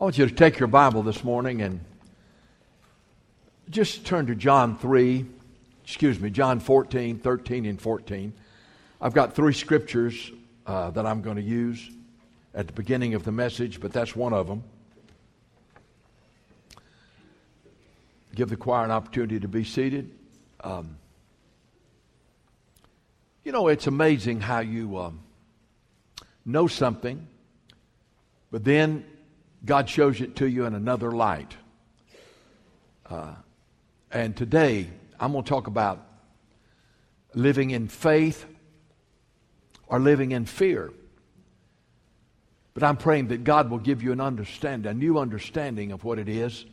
I want you to take your Bible this morning and just turn to John 3, excuse me, John 14, 13, and 14. I've got three scriptures uh, that I'm going to use at the beginning of the message, but that's one of them. Give the choir an opportunity to be seated. Um, you know, it's amazing how you um, know something, but then God shows it to you in another light. Uh, and today, I'm going to talk about living in faith or living in fear. But I'm praying that God will give you an understanding, a new understanding of what it is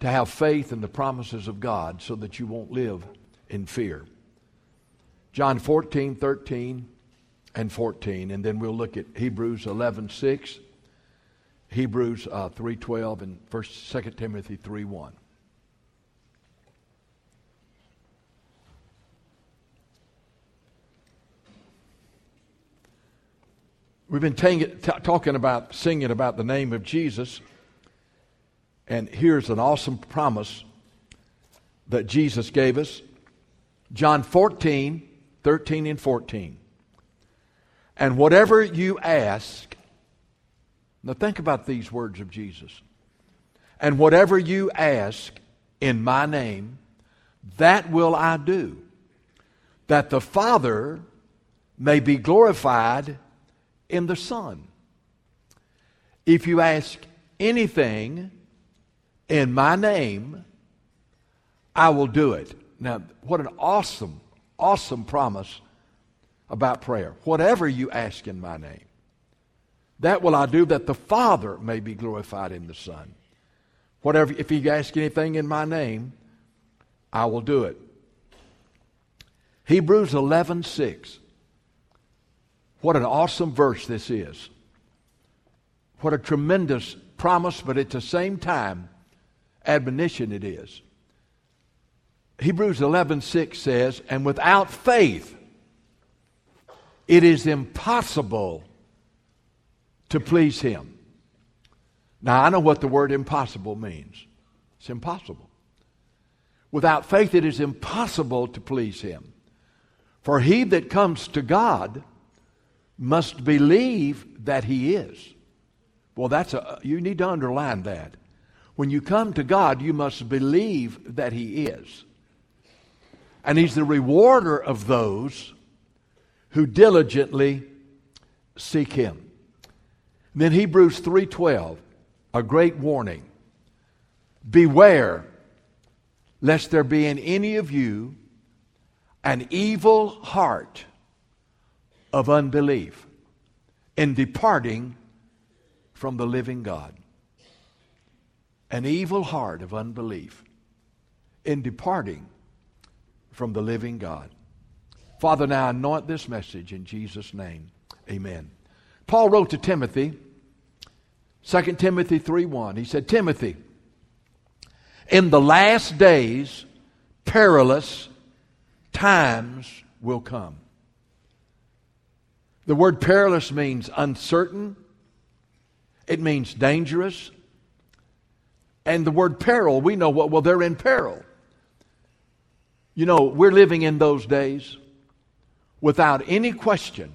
to have faith in the promises of God so that you won't live in fear. John 14, 13, and 14, and then we'll look at Hebrews 11, 6, Hebrews uh, 3, 12, and 1st, 2 Timothy 3, 1. We've been t- talking about, singing about the name of Jesus. And here's an awesome promise that Jesus gave us John 14, 13, and 14. And whatever you ask, now think about these words of Jesus. And whatever you ask in my name, that will I do, that the Father may be glorified in the Son. If you ask anything in my name, I will do it. Now, what an awesome, awesome promise about prayer. Whatever you ask in my name, that will I do that the Father may be glorified in the Son. Whatever, if you ask anything in my name, I will do it. Hebrews 11 6. What an awesome verse this is. What a tremendous promise, but at the same time, admonition it is. Hebrews 11:6 says, "And without faith it is impossible to please him." Now, I know what the word impossible means. It's impossible. Without faith it is impossible to please him. For he that comes to God must believe that he is. Well, that's a, you need to underline that. When you come to God, you must believe that he is. And he's the rewarder of those who diligently seek him. And then Hebrews 3:12, a great warning. Beware lest there be in any of you an evil heart of unbelief in departing from the living God. An evil heart of unbelief in departing from the living God. Father, now anoint this message in Jesus' name. Amen. Paul wrote to Timothy, 2 Timothy 3 1. He said, Timothy, in the last days, perilous times will come. The word perilous means uncertain, it means dangerous. And the word peril, we know what, well, they're in peril. You know, we're living in those days. Without any question,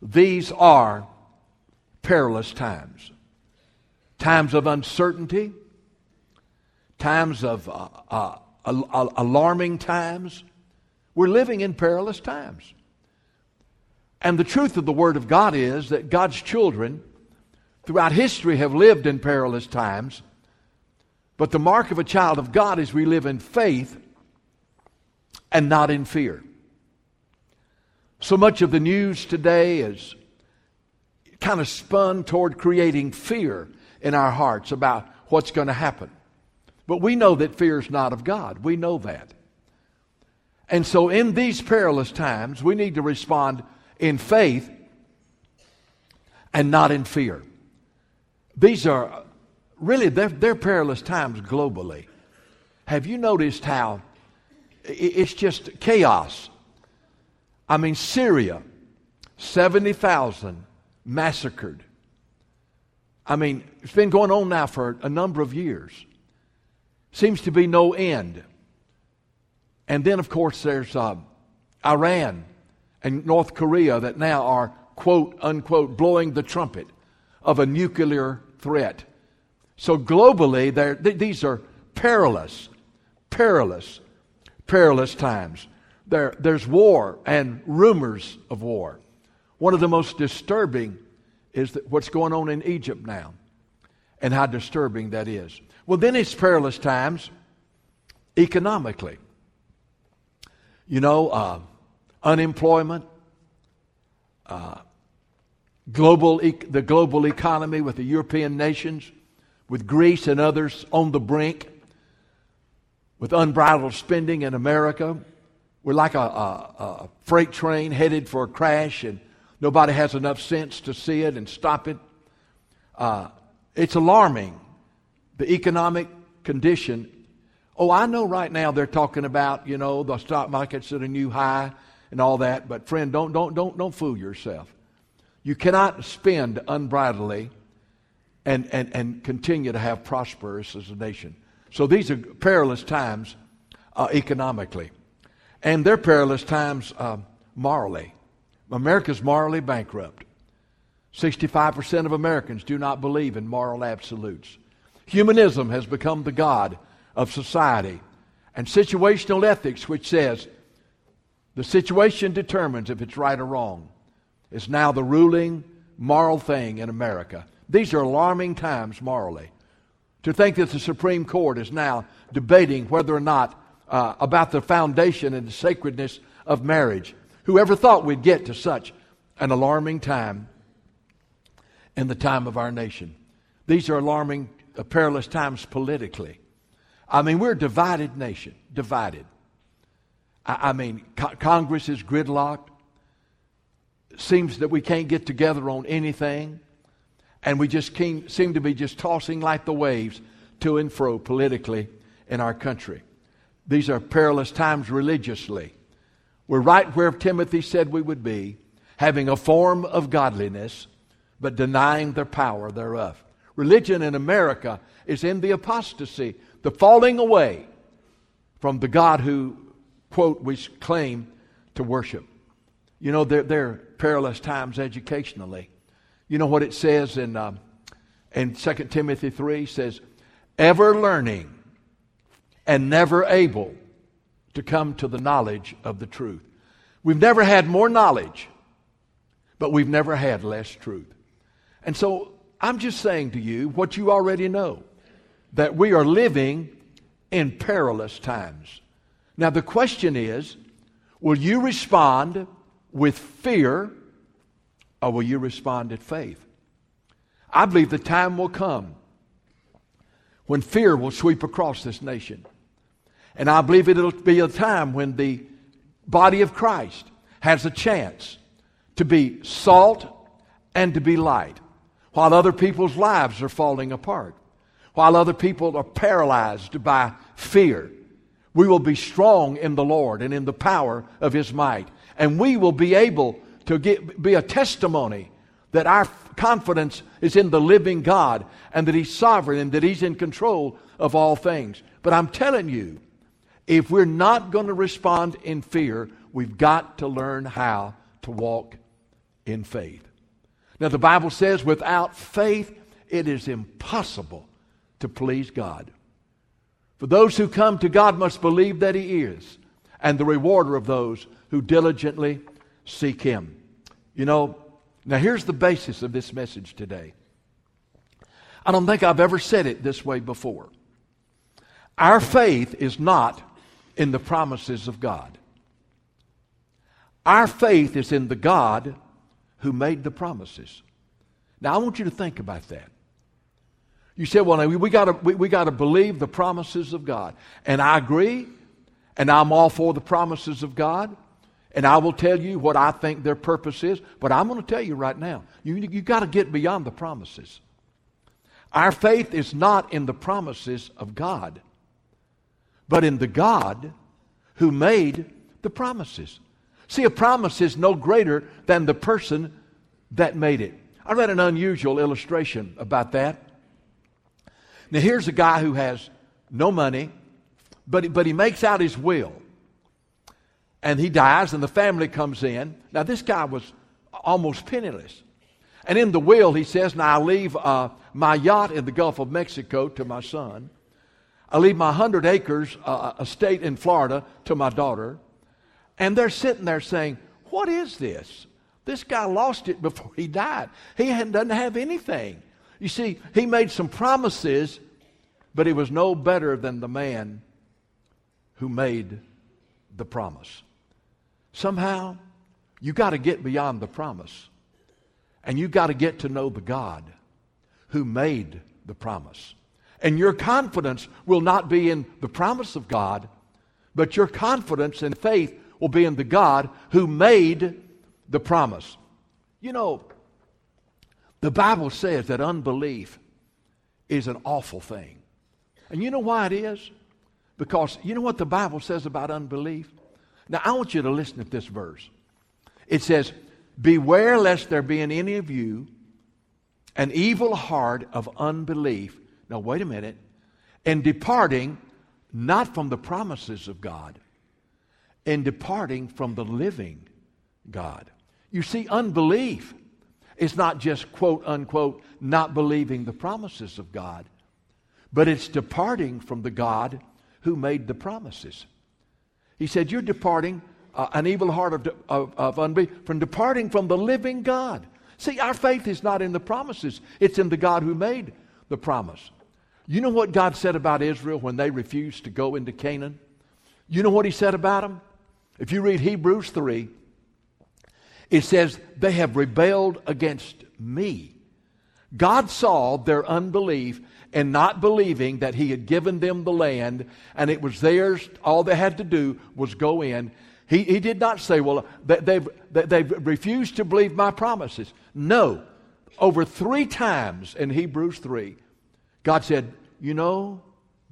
these are perilous times. Times of uncertainty, times of uh, uh, alarming times. We're living in perilous times. And the truth of the Word of God is that God's children throughout history have lived in perilous times. But the mark of a child of God is we live in faith and not in fear. So much of the news today is kind of spun toward creating fear in our hearts about what's going to happen. But we know that fear is not of God. We know that. And so in these perilous times, we need to respond in faith and not in fear. These are really, they're, they're perilous times globally. Have you noticed how it's just chaos? I mean, Syria, 70,000 massacred. I mean, it's been going on now for a number of years. Seems to be no end. And then, of course, there's uh, Iran and North Korea that now are, quote, unquote, blowing the trumpet of a nuclear threat. So globally, th- these are perilous, perilous, perilous times. There, there's war and rumors of war. One of the most disturbing is that what's going on in Egypt now and how disturbing that is. Well, then it's perilous times economically. You know, uh, unemployment, uh, global e- the global economy with the European nations, with Greece and others on the brink, with unbridled spending in America. We're like a, a, a freight train headed for a crash, and nobody has enough sense to see it and stop it. Uh, it's alarming, the economic condition Oh, I know right now they're talking about, you know, the stock market's at a new high and all that, but friend, don't, don't, don't, don't fool yourself. You cannot spend unbridledly and, and, and continue to have prosperous as a nation. So these are perilous times uh, economically. And they're perilous times uh, morally. America's morally bankrupt. 65% of Americans do not believe in moral absolutes. Humanism has become the God of society. And situational ethics, which says the situation determines if it's right or wrong, is now the ruling moral thing in America. These are alarming times morally. To think that the Supreme Court is now debating whether or not uh, about the foundation and the sacredness of marriage. Whoever thought we'd get to such an alarming time in the time of our nation? These are alarming, uh, perilous times politically. I mean, we're a divided nation, divided. I, I mean, co- Congress is gridlocked. Seems that we can't get together on anything. And we just came, seem to be just tossing like the waves to and fro politically in our country. These are perilous times religiously. We're right where Timothy said we would be, having a form of godliness, but denying the power thereof. Religion in America is in the apostasy the falling away from the God who, quote, we claim to worship. You know, there are perilous times educationally. You know what it says in, um, in 2 Timothy 3 says, ever learning and never able to come to the knowledge of the truth. We've never had more knowledge, but we've never had less truth. And so I'm just saying to you what you already know that we are living in perilous times. Now, the question is will you respond with fear or will you respond in faith? I believe the time will come when fear will sweep across this nation. And I believe it'll be a time when the body of Christ has a chance to be salt and to be light while other people's lives are falling apart while other people are paralyzed by fear. We will be strong in the Lord and in the power of His might. And we will be able to get, be a testimony that our confidence is in the living God and that He's sovereign and that He's in control of all things. But I'm telling you, if we're not going to respond in fear, we've got to learn how to walk in faith. Now, the Bible says without faith, it is impossible to please God. For those who come to God must believe that He is, and the rewarder of those who diligently seek Him. You know, now here's the basis of this message today. I don't think I've ever said it this way before. Our faith is not in the promises of God. Our faith is in the God who made the promises. Now, I want you to think about that. You said, well, we, we got we, we to believe the promises of God. And I agree, and I'm all for the promises of God. And I will tell you what I think their purpose is. But I'm going to tell you right now, you, you got to get beyond the promises. Our faith is not in the promises of God, but in the God who made the promises. See, a promise is no greater than the person that made it. I read an unusual illustration about that. Now, here's a guy who has no money, but, but he makes out his will. And he dies, and the family comes in. Now, this guy was almost penniless. And in the will, he says, Now I leave uh, my yacht in the Gulf of Mexico to my son. I leave my 100 acres uh, estate in Florida to my daughter. And they're sitting there saying, What is this? This guy lost it before he died. He doesn't have anything. You see, he made some promises, but he was no better than the man who made the promise. Somehow, you got to get beyond the promise. And you got to get to know the God who made the promise. And your confidence will not be in the promise of God, but your confidence and faith will be in the God who made the promise. You know, the Bible says that unbelief is an awful thing. And you know why it is? Because you know what the Bible says about unbelief? Now, I want you to listen to this verse. It says, Beware lest there be in any of you an evil heart of unbelief. Now, wait a minute. And departing not from the promises of God, and departing from the living God. You see, unbelief is not just quote unquote not believing the promises of God, but it's departing from the God who made the promises. He said, You're departing uh, an evil heart of, of, of unbelief from departing from the living God. See, our faith is not in the promises, it's in the God who made the promise. You know what God said about Israel when they refused to go into Canaan? You know what He said about them? If you read Hebrews 3, it says, They have rebelled against me. God saw their unbelief and not believing that He had given them the land and it was theirs. All they had to do was go in. He, he did not say, Well, they've, they've refused to believe my promises. No. Over three times in Hebrews 3, God said, You know,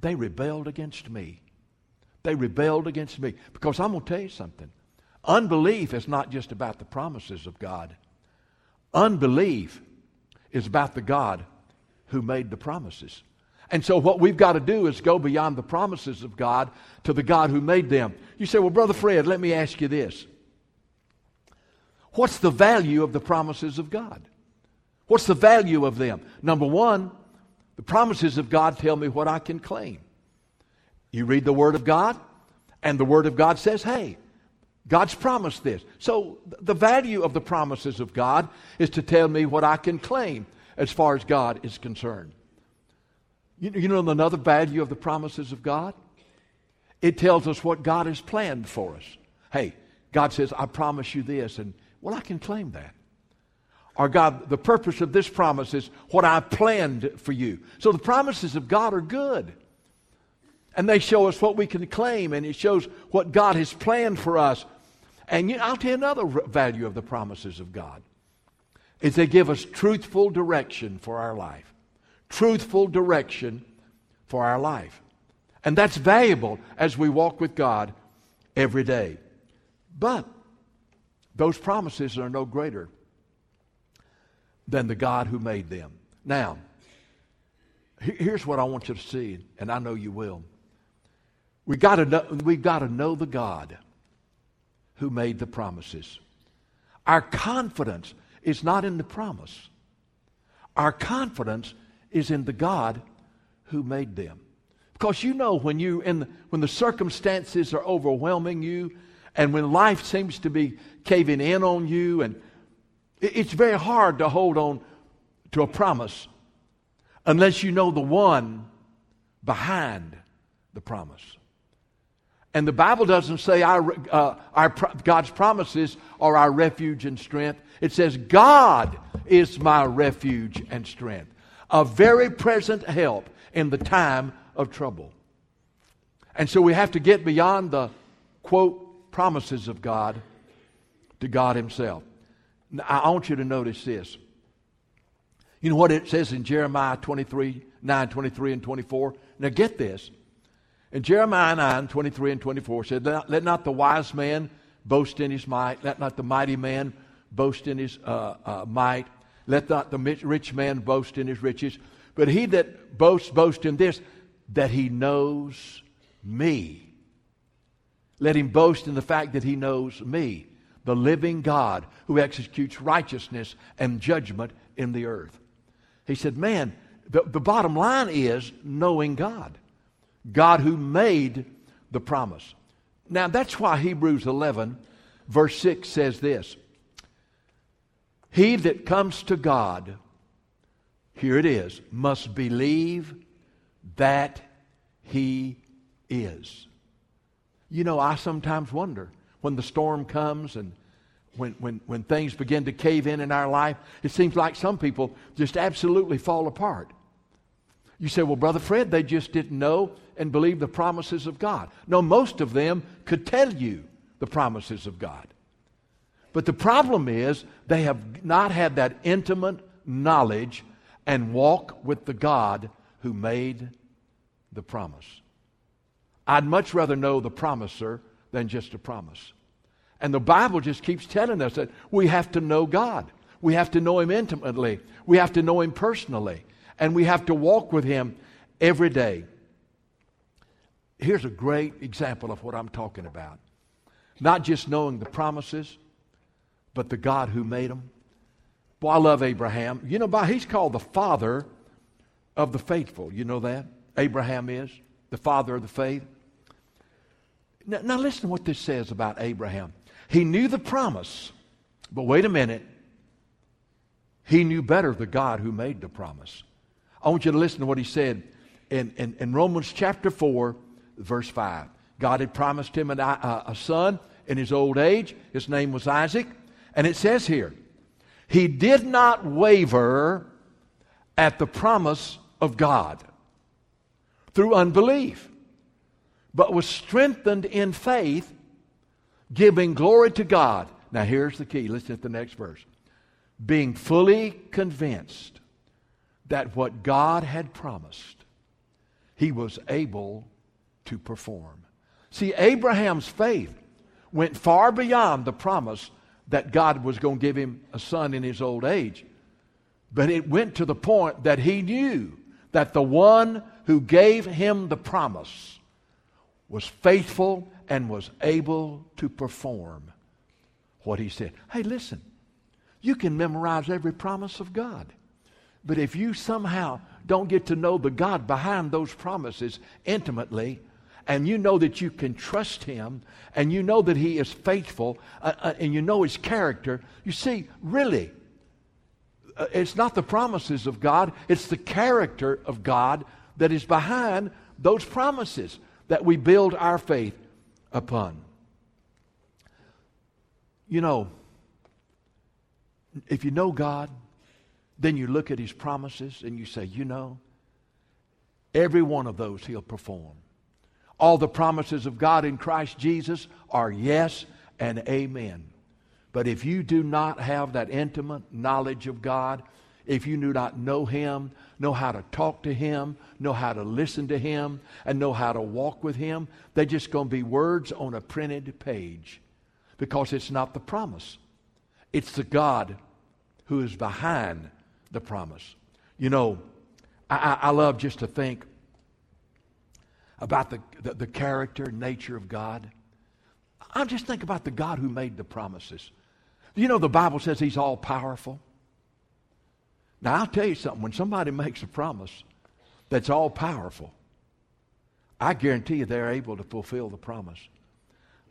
they rebelled against me. They rebelled against me. Because I'm going to tell you something. Unbelief is not just about the promises of God, unbelief is about the God who made the promises. And so, what we've got to do is go beyond the promises of God to the God who made them. You say, Well, Brother Fred, let me ask you this. What's the value of the promises of God? What's the value of them? Number one, the promises of God tell me what I can claim. You read the Word of God, and the Word of God says, Hey, God's promised this. So, the value of the promises of God is to tell me what I can claim as far as God is concerned. You, you know another value of the promises of God? It tells us what God has planned for us. Hey, God says, I promise you this, and well, I can claim that. Or God, the purpose of this promise is what I planned for you. So the promises of God are good. And they show us what we can claim, and it shows what God has planned for us. And you I'll tell you another value of the promises of God is they give us truthful direction for our life. Truthful direction for our life. And that's valuable as we walk with God every day. But those promises are no greater than the God who made them. Now, here's what I want you to see, and I know you will. We got to know, we got to know the God who made the promises. Our confidence is not in the promise. Our confidence is in the God who made them. Because you know when you in the, when the circumstances are overwhelming you and when life seems to be caving in on you and it's very hard to hold on to a promise unless you know the one behind the promise. And the Bible doesn't say our, uh, our, God's promises are our refuge and strength. It says, God is my refuge and strength, a very present help in the time of trouble. And so we have to get beyond the quote promises of God to God Himself. I want you to notice this. You know what it says in Jeremiah 23, 9, 23, and 24? Now get this. In Jeremiah 9, 23 and 24 said, Let not, let not the wise man boast in his might, let not the mighty man boast in his uh, uh, might, Let not the rich man boast in his riches, but he that boasts, boast in this, that he knows me. Let him boast in the fact that he knows me, the living God who executes righteousness and judgment in the earth. He said, Man, the, the bottom line is knowing God, God who made the promise. Now, that's why Hebrews 11, verse 6 says this He that comes to God, here it is, must believe that He is. You know, I sometimes wonder when the storm comes and when, when, when things begin to cave in in our life, it seems like some people just absolutely fall apart. You say, well, Brother Fred, they just didn't know and believe the promises of God. No, most of them could tell you the promises of God. But the problem is they have not had that intimate knowledge and walk with the God who made the promise. I'd much rather know the promiser than just a promise. And the Bible just keeps telling us that we have to know God. We have to know Him intimately. We have to know Him personally. And we have to walk with Him every day. Here's a great example of what I'm talking about. Not just knowing the promises, but the God who made them. Boy, I love Abraham. You know, by he's called the father of the faithful. You know that? Abraham is the father of the faith. Now, now listen to what this says about Abraham. He knew the promise, but wait a minute. He knew better the God who made the promise. I want you to listen to what he said in, in, in Romans chapter 4, verse 5. God had promised him a, uh, a son in his old age. His name was Isaac. And it says here, he did not waver at the promise of God through unbelief, but was strengthened in faith giving glory to God. Now, here's the key. Listen to the next verse. Being fully convinced that what God had promised, he was able to perform. See, Abraham's faith went far beyond the promise that God was going to give him a son in his old age. But it went to the point that he knew that the one who gave him the promise was faithful and was able to perform what he said. Hey, listen, you can memorize every promise of God. But if you somehow don't get to know the God behind those promises intimately, and you know that you can trust Him, and you know that He is faithful, uh, uh, and you know His character, you see, really, uh, it's not the promises of God, it's the character of God that is behind those promises that we build our faith upon. You know, if you know God, then you look at His promises and you say, you know, every one of those He'll perform. All the promises of God in Christ Jesus are yes and amen. But if you do not have that intimate knowledge of God, if you do not know Him, know how to talk to Him, know how to listen to Him, and know how to walk with Him, they're just going to be words on a printed page because it's not the promise. It's the God who is behind the promise. You know, I, I love just to think about the, the, the character nature of God. I just think about the God who made the promises. You know, the Bible says He's all powerful. Now, I'll tell you something. When somebody makes a promise that's all powerful, I guarantee you they're able to fulfill the promise.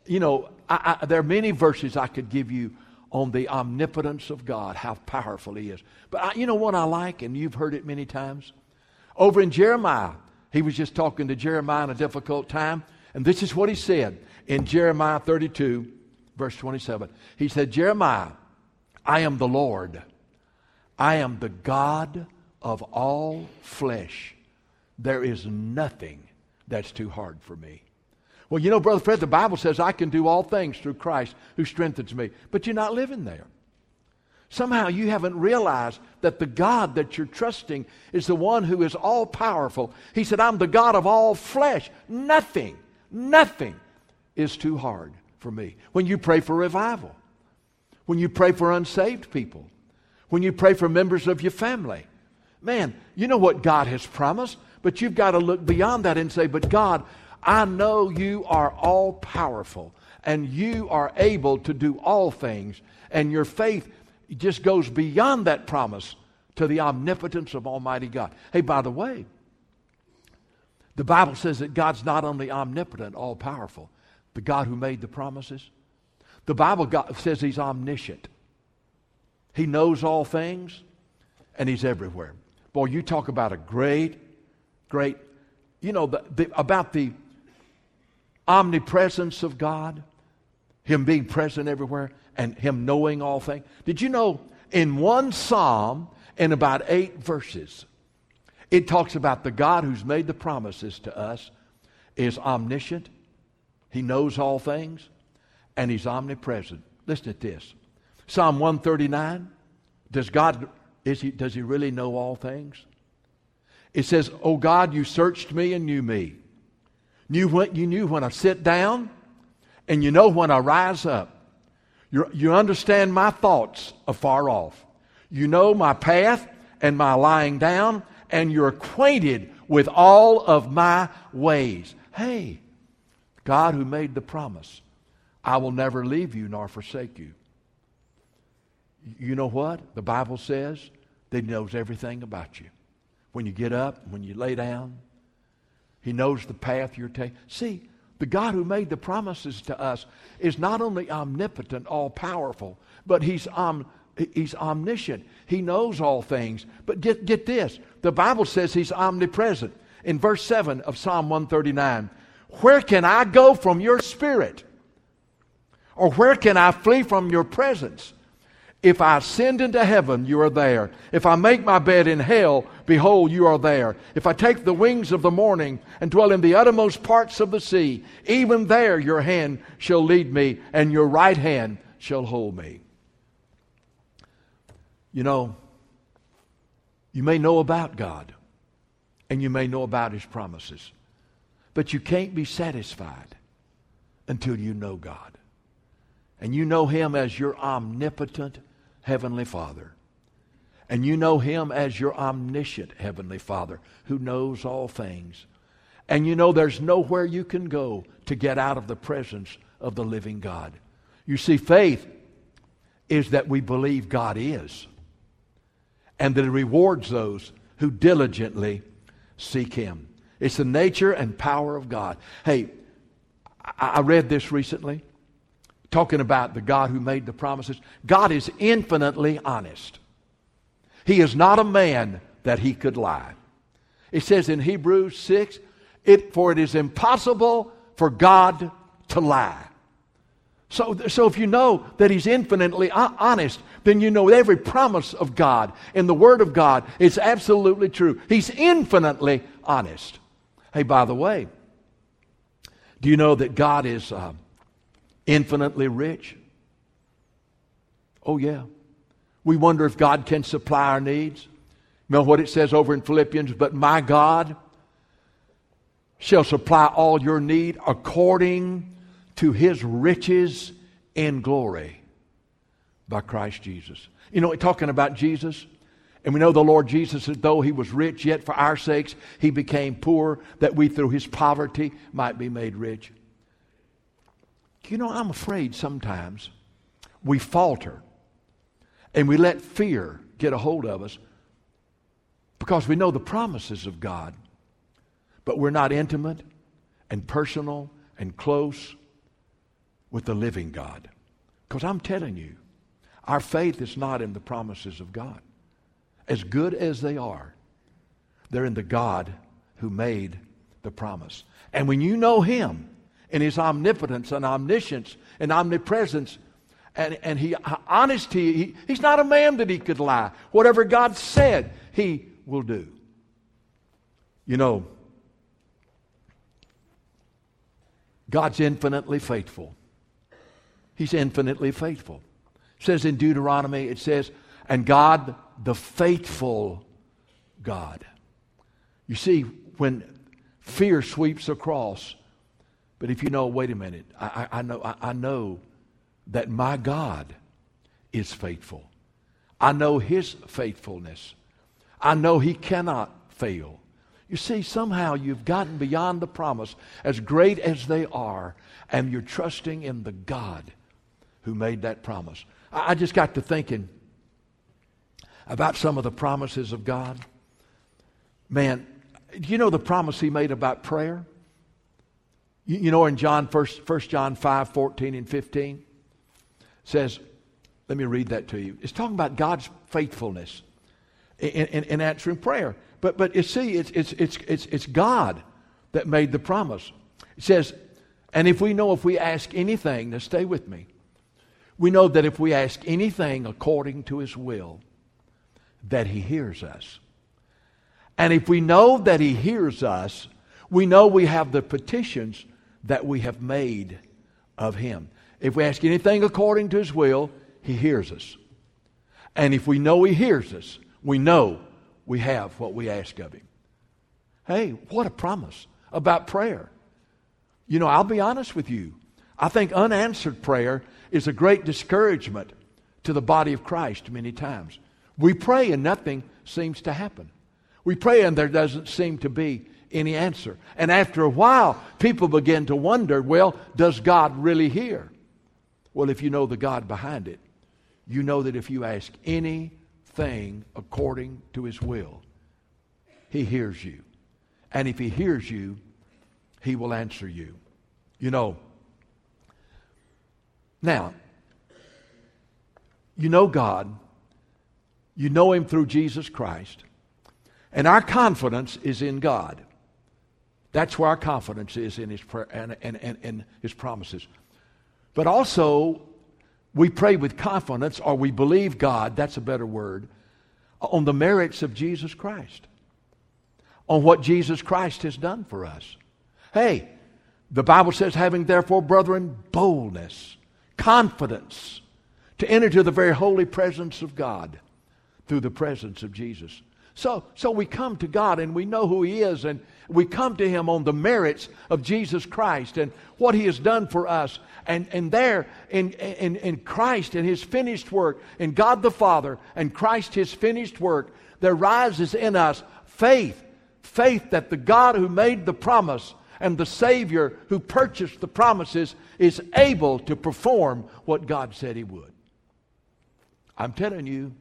You know, I, I, there are many verses I could give you on the omnipotence of God, how powerful He is. But I, you know what I like, and you've heard it many times? Over in Jeremiah, he was just talking to Jeremiah in a difficult time, and this is what he said in Jeremiah 32, verse 27. He said, Jeremiah, I am the Lord I am the God of all flesh. There is nothing that's too hard for me. Well, you know, Brother Fred, the Bible says I can do all things through Christ who strengthens me, but you're not living there. Somehow you haven't realized that the God that you're trusting is the one who is all powerful. He said, I'm the God of all flesh. Nothing, nothing is too hard for me. When you pray for revival, when you pray for unsaved people, when you pray for members of your family. Man, you know what God has promised, but you've got to look beyond that and say, But God, I know you are all powerful and you are able to do all things, and your faith just goes beyond that promise to the omnipotence of Almighty God. Hey, by the way, the Bible says that God's not only omnipotent, all powerful, the God who made the promises. The Bible says He's omniscient. He knows all things and He's everywhere. Boy, you talk about a great, great, you know, the, the, about the omnipresence of God, Him being present everywhere, and Him knowing all things. Did you know in one psalm, in about eight verses, it talks about the God who's made the promises to us is omniscient, He knows all things, and He's omnipresent. Listen to this Psalm 139. Does God, is he, does He really know all things? It says, Oh God, you searched me and knew me. Knew what you knew when I sit down, and you know when I rise up. you you understand my thoughts afar off. You know my path and my lying down, and you're acquainted with all of my ways. Hey, God who made the promise, I will never leave you nor forsake you. You know what? The Bible says that He knows everything about you. When you get up, when you lay down, He knows the path you're taking. See, the God who made the promises to us is not only omnipotent, all powerful, but He's om- He's omniscient. He knows all things. But get, get this the Bible says He's omnipresent. In verse 7 of Psalm 139, where can I go from your spirit? Or where can I flee from your presence? If I ascend into heaven, you are there. If I make my bed in hell, behold, you are there. If I take the wings of the morning and dwell in the uttermost parts of the sea, even there your hand shall lead me, and your right hand shall hold me. You know, you may know about God and you may know about His promises, but you can't be satisfied until you know God. And you know Him as your omnipotent Heavenly Father. And you know Him as your omniscient Heavenly Father who knows all things. And you know there's nowhere you can go to get out of the presence of the living God. You see, faith is that we believe God is and that He rewards those who diligently seek Him. It's the nature and power of God. Hey, I read this recently, talking about the God who made the promises. God is infinitely honest. He is not a man that he could lie. It says in Hebrews 6, it, for it is impossible for God to lie. So, so if you know that He's infinitely honest, then you know every promise of God in the Word of God is absolutely true. He's infinitely honest. Hey, by the way, do you know that God is uh, infinitely rich? Oh, yeah. We wonder if God can supply our needs. Know what it says over in Philippians? But my God shall supply all your need according to his riches in glory by Christ Jesus. You know, talking about Jesus, and we know the Lord Jesus, though he was rich, yet for our sakes he became poor, that we through his poverty might be made rich. You know, I'm afraid sometimes we falter and we let fear get a hold of us because we know the promises of God, but we're not intimate and personal and close with the living God. Because I'm telling you, our faith is not in the promises of God. As good as they are, they're in the God who made the promise. And when you know Him in His omnipotence and omniscience and omnipresence, and, and he honesty, he, he's not a man that he could lie. Whatever God said, he will do. You know, God's infinitely faithful. He's infinitely faithful. It says in Deuteronomy, it says, and God, the faithful God. You see, when fear sweeps across, but if you know, wait a minute, I, I, I know, I, I know that my God is faithful. I know His faithfulness. I know He cannot fail. You see, somehow you've gotten beyond the promise, as great as they are, and you're trusting in the God who made that promise. I just got to thinking about some of the promises of God. Man, do you know the promise he made about prayer? You, you know in John, 1, 1 John 5, 14 and 15 says, let me read that to you. It's talking about God's faithfulness in, in, in answering prayer. But, but you see, it's, it's, it's, it's, it's God that made the promise. It says, and if we know if we ask anything, now stay with me, we know that if we ask anything according to his will, that he hears us. And if we know that he hears us, we know we have the petitions that we have made of him. If we ask anything according to his will, he hears us. And if we know he hears us, we know we have what we ask of him. Hey, what a promise about prayer. You know, I'll be honest with you. I think unanswered prayer is a great discouragement to the body of Christ many times. We pray and nothing seems to happen. We pray and there doesn't seem to be any answer. And after a while, people begin to wonder well, does God really hear? Well, if you know the God behind it, you know that if you ask anything according to His will, He hears you. And if He hears you, He will answer you. You know, now, you know God, you know Him through Jesus Christ, and our confidence is in God. That's where our confidence is in His prayer and, and, and, and His promises. But also, we pray with confidence, or we believe God, that's a better word, on the merits of Jesus Christ, on what Jesus Christ has done for us. Hey, the Bible says, having therefore, brethren, boldness confidence to enter to the very holy presence of God through the presence of Jesus. So, so we come to God and we know who He is, and we come to Him on the merits of Jesus Christ and what He has done for us. And, and there, in, in, in Christ and His finished work, in God the Father and Christ His finished work, there rises in us faith. Faith that the God who made the promise and the Savior who purchased the promises is able to perform what God said He would. I'm telling you,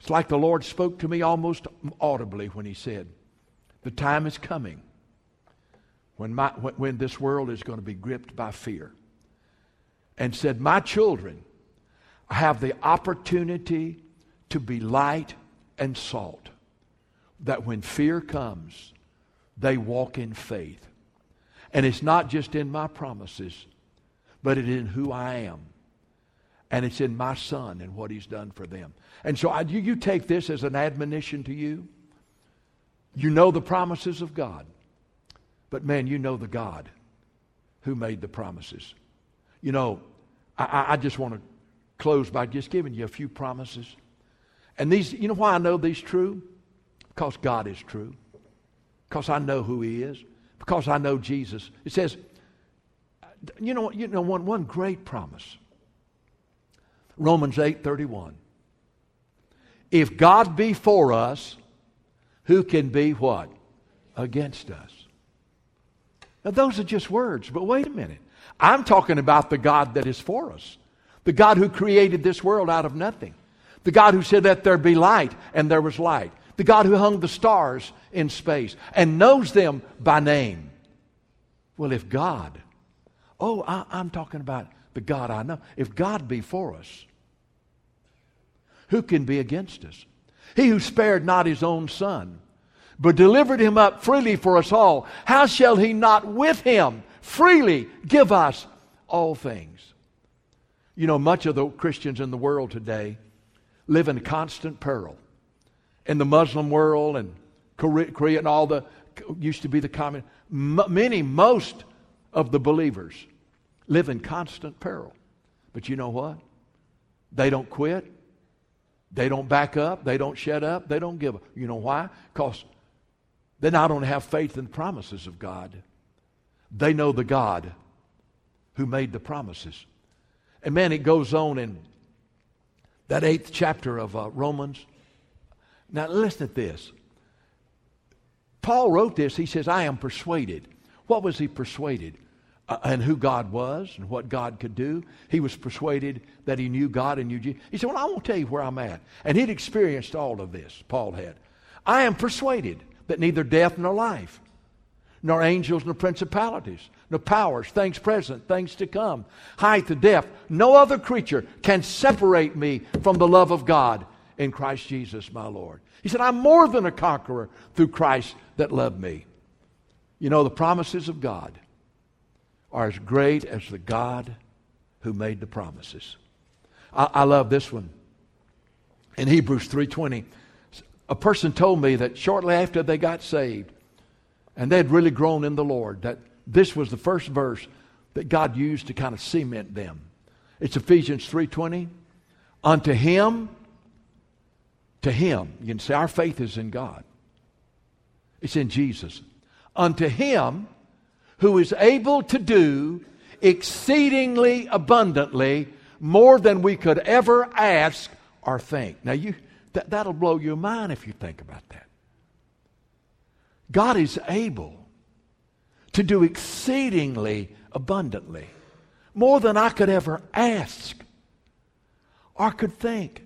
it's like the Lord spoke to me almost audibly when He said, The time is coming when, my, when, this world is going to be gripped by fear. And said, My children have the opportunity to be light and salt. That when fear comes, they walk in faith. And it's not just in my promises, but it's in who I am. And it's in my son and what he's done for them. And so I, you, you take this as an admonition to you. You know the promises of God. But man, you know the God who made the promises. You know, I, I just want to close by just giving you a few promises. And these, you know why I know these true? Because God is true. Because I know who He is because I know Jesus. It says, you know, you know one, one great promise. Romans 8 31. If God be for us, who can be what? Against us. Now, those are just words, but wait a minute. I'm talking about the God that is for us, the God who created this world out of nothing, the God who said, Let there be light, and there was light the God who hung the stars in space and knows them by name. Well, if God, oh, I, I'm talking about the God I know. If God be for us, who can be against us? He who spared not his own son, but delivered him up freely for us all, how shall he not with him freely give us all things? You know, much of the Christians in the world today live in constant peril in the Muslim world and Korea, and all the used to be the common. many, most of the believers live in constant peril. But you know what? They don't quit. They don't back up. They don't shut up. They don't give up. You know why? Because they not only have faith in the promises of God, they know the God who made the promises. And man, it goes on in that eighth chapter of uh, Romans. Now, listen to this. Paul wrote this. He says, I am persuaded. What was he persuaded? Uh, and who God was and what God could do. He was persuaded that he knew God and knew Jesus. He said, Well, I won't tell you where I'm at. And he'd experienced all of this, Paul had. I am persuaded that neither death nor life, nor angels nor principalities, nor powers, things present, things to come, height or depth, no other creature can separate me from the love of God in Christ Jesus my Lord. He said, I'm more than a conqueror through Christ that loved me. You know, the promises of God are as great as the God who made the promises. I, I love this one. In Hebrews 3:20, a person told me that shortly after they got saved, and they had really grown in the Lord, that this was the first verse that God used to kind of cement them. It's Ephesians 3:20. Unto him, to him. You can say our faith is in God. It's in Jesus. Unto him who is able to do exceedingly abundantly more than we could ever ask or think. Now, you, that, that'll blow your mind if you think about that. God is able to do exceedingly abundantly, more than I could ever ask or could think.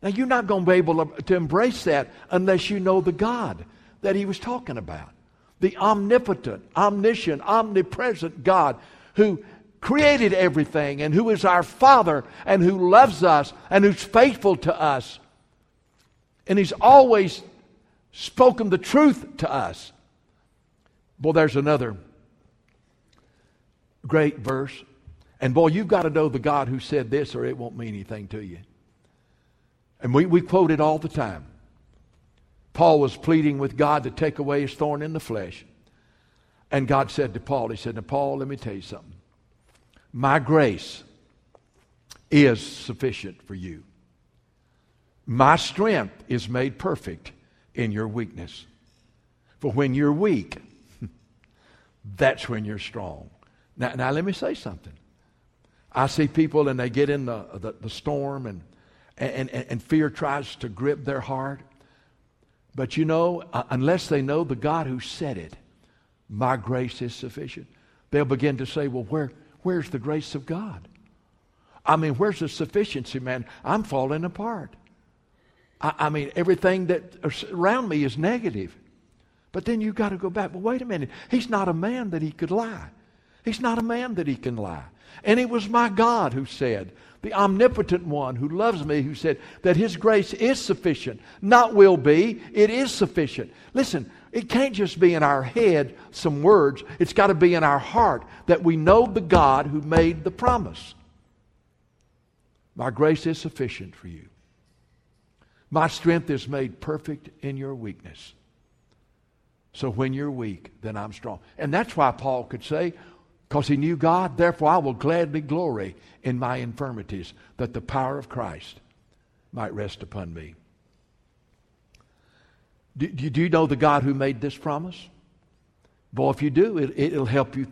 Now, you're not going to be able to embrace that unless you know the God that he was talking about the omnipotent, omniscient, omnipresent God who created everything and who is our Father and who loves us and who's faithful to us. And He's always spoken the truth to us. Boy, there's another great verse. And boy, you've got to know the God who said this or it won't mean anything to you. And we, we quote it all the time. Paul was pleading with God to take away his thorn in the flesh. And God said to Paul, He said, Now, Paul, let me tell you something. My grace is sufficient for you. My strength is made perfect in your weakness. For when you're weak, that's when you're strong. Now, now let me say something. I see people and they get in the, the, the storm and, and, and, and fear tries to grip their heart. But you know, uh, unless they know the God who said it, my grace is sufficient, they'll begin to say, well, where, where's the grace of God? I mean, where's the sufficiency, man? I'm falling apart. I, I mean, everything that around me is negative. But then you've got to go back. But wait a minute. He's not a man that he could lie. He's not a man that he can lie. And it was my God who said, the omnipotent one who loves me, who said that his grace is sufficient. Not will be, it is sufficient. Listen, it can't just be in our head some words, it's got to be in our heart that we know the God who made the promise. My grace is sufficient for you. My strength is made perfect in your weakness. So when you're weak, then I'm strong. And that's why Paul could say, because he knew God, therefore I will gladly glory in my infirmities, that the power of Christ might rest upon me. Do, do you know the God who made this promise? Boy, if you do, it, it'll help you.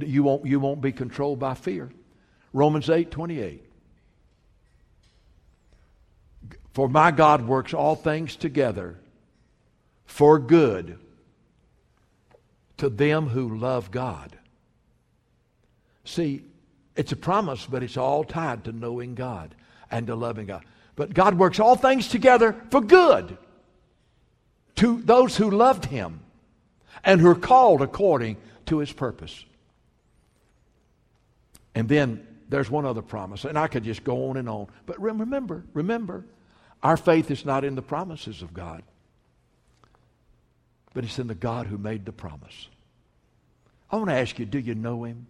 You won't, you won't be controlled by fear. Romans 8 28. For my God works all things together for good to them who love God See, it's a promise, but it's all tied to knowing God and to loving God. But God works all things together for good to those who loved Him and who are called according to His purpose. And then there's one other promise, and I could just go on and on. But remember, remember, our faith is not in the promises of God, but it's in the God who made the promise. I want to ask you do you know Him?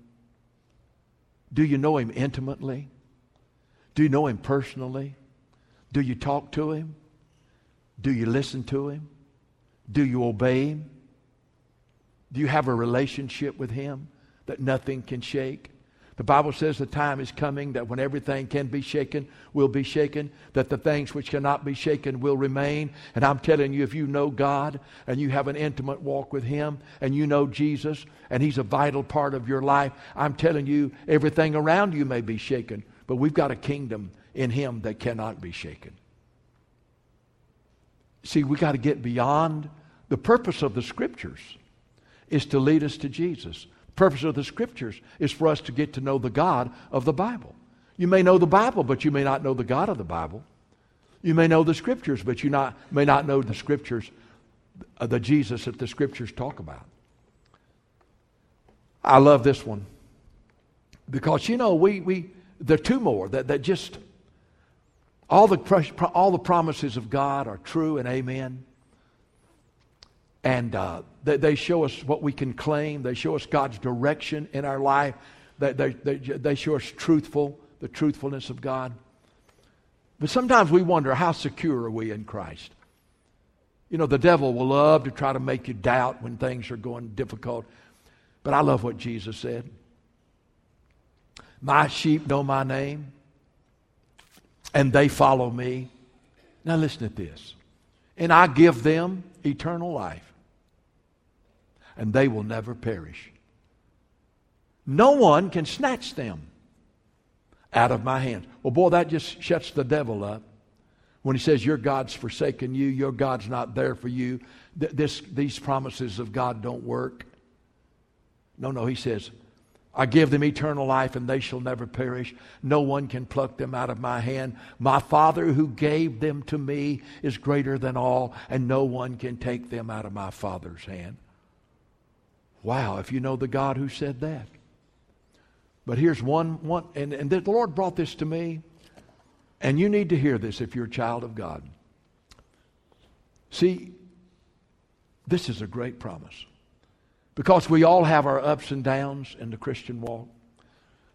Do you know him intimately? Do you know him personally? Do you talk to him? Do you listen to him? Do you obey him? Do you have a relationship with him that nothing can shake? The Bible says the time is coming that when everything can be shaken will be shaken, that the things which cannot be shaken will remain. And I'm telling you, if you know God and you have an intimate walk with Him and you know Jesus and He's a vital part of your life, I'm telling you, everything around you may be shaken, but we've got a kingdom in him that cannot be shaken. See, we've got to get beyond the purpose of the scriptures is to lead us to Jesus. Purpose of the scriptures is for us to get to know the God of the Bible. You may know the Bible, but you may not know the God of the Bible. You may know the scriptures, but you not, may not know the scriptures, uh, the Jesus that the scriptures talk about. I love this one because you know we we there are two more that, that just all the all the promises of God are true and amen. And uh, they, they, show us what we can claim. They show us God's direction in our life. They, they, they, they show us truthful, the truthfulness of God. But sometimes we wonder how secure are we in Christ? You know, the devil will love to try to make you doubt when things are going difficult. But I love what Jesus said. My sheep know my name, and they follow me. Now listen to this. And I give them eternal life, and they will never perish. No one can snatch them out of my hands. Well, boy, that just shuts the devil up. When he says, Your God's forsaken you, your God's not there for you, th- this, these promises of God don't work. No, no, he says, I give them eternal life and they shall never perish. No one can pluck them out of my hand. My Father who gave them to me is greater than all, and no one can take them out of my Father's hand. Wow, if you know the God who said that. But here's one, one and, and the Lord brought this to me, and you need to hear this if you're a child of God. See, this is a great promise. Because we all have our ups and downs in the Christian walk.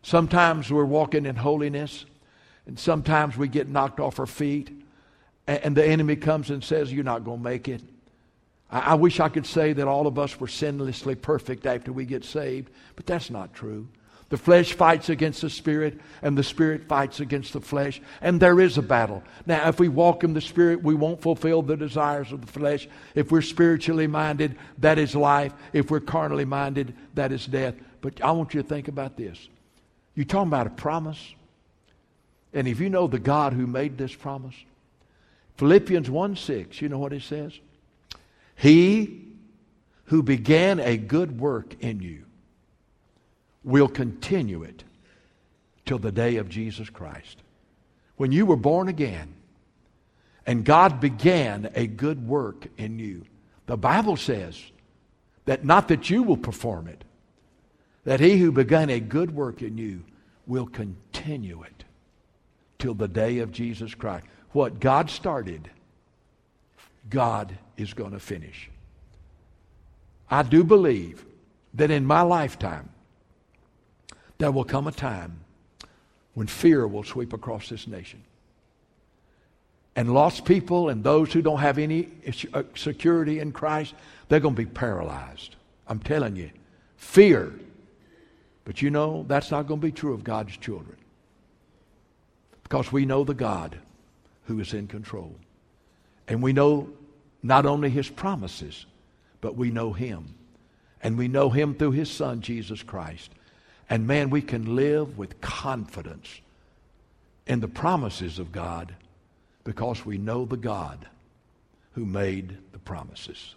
Sometimes we're walking in holiness, and sometimes we get knocked off our feet, and the enemy comes and says, You're not going to make it. I wish I could say that all of us were sinlessly perfect after we get saved, but that's not true. The flesh fights against the spirit, and the spirit fights against the flesh, and there is a battle. Now, if we walk in the spirit, we won't fulfill the desires of the flesh. If we're spiritually minded, that is life. If we're carnally minded, that is death. But I want you to think about this. You're talking about a promise, and if you know the God who made this promise, Philippians 1 6, you know what it says? He who began a good work in you will continue it till the day of Jesus Christ. When you were born again and God began a good work in you, the Bible says that not that you will perform it, that he who began a good work in you will continue it till the day of Jesus Christ. What God started, God is going to finish. I do believe that in my lifetime, there will come a time when fear will sweep across this nation. And lost people and those who don't have any security in Christ, they're going to be paralyzed. I'm telling you, fear. But you know, that's not going to be true of God's children. Because we know the God who is in control. And we know not only his promises, but we know him. And we know him through his son, Jesus Christ. And man, we can live with confidence in the promises of God because we know the God who made the promises.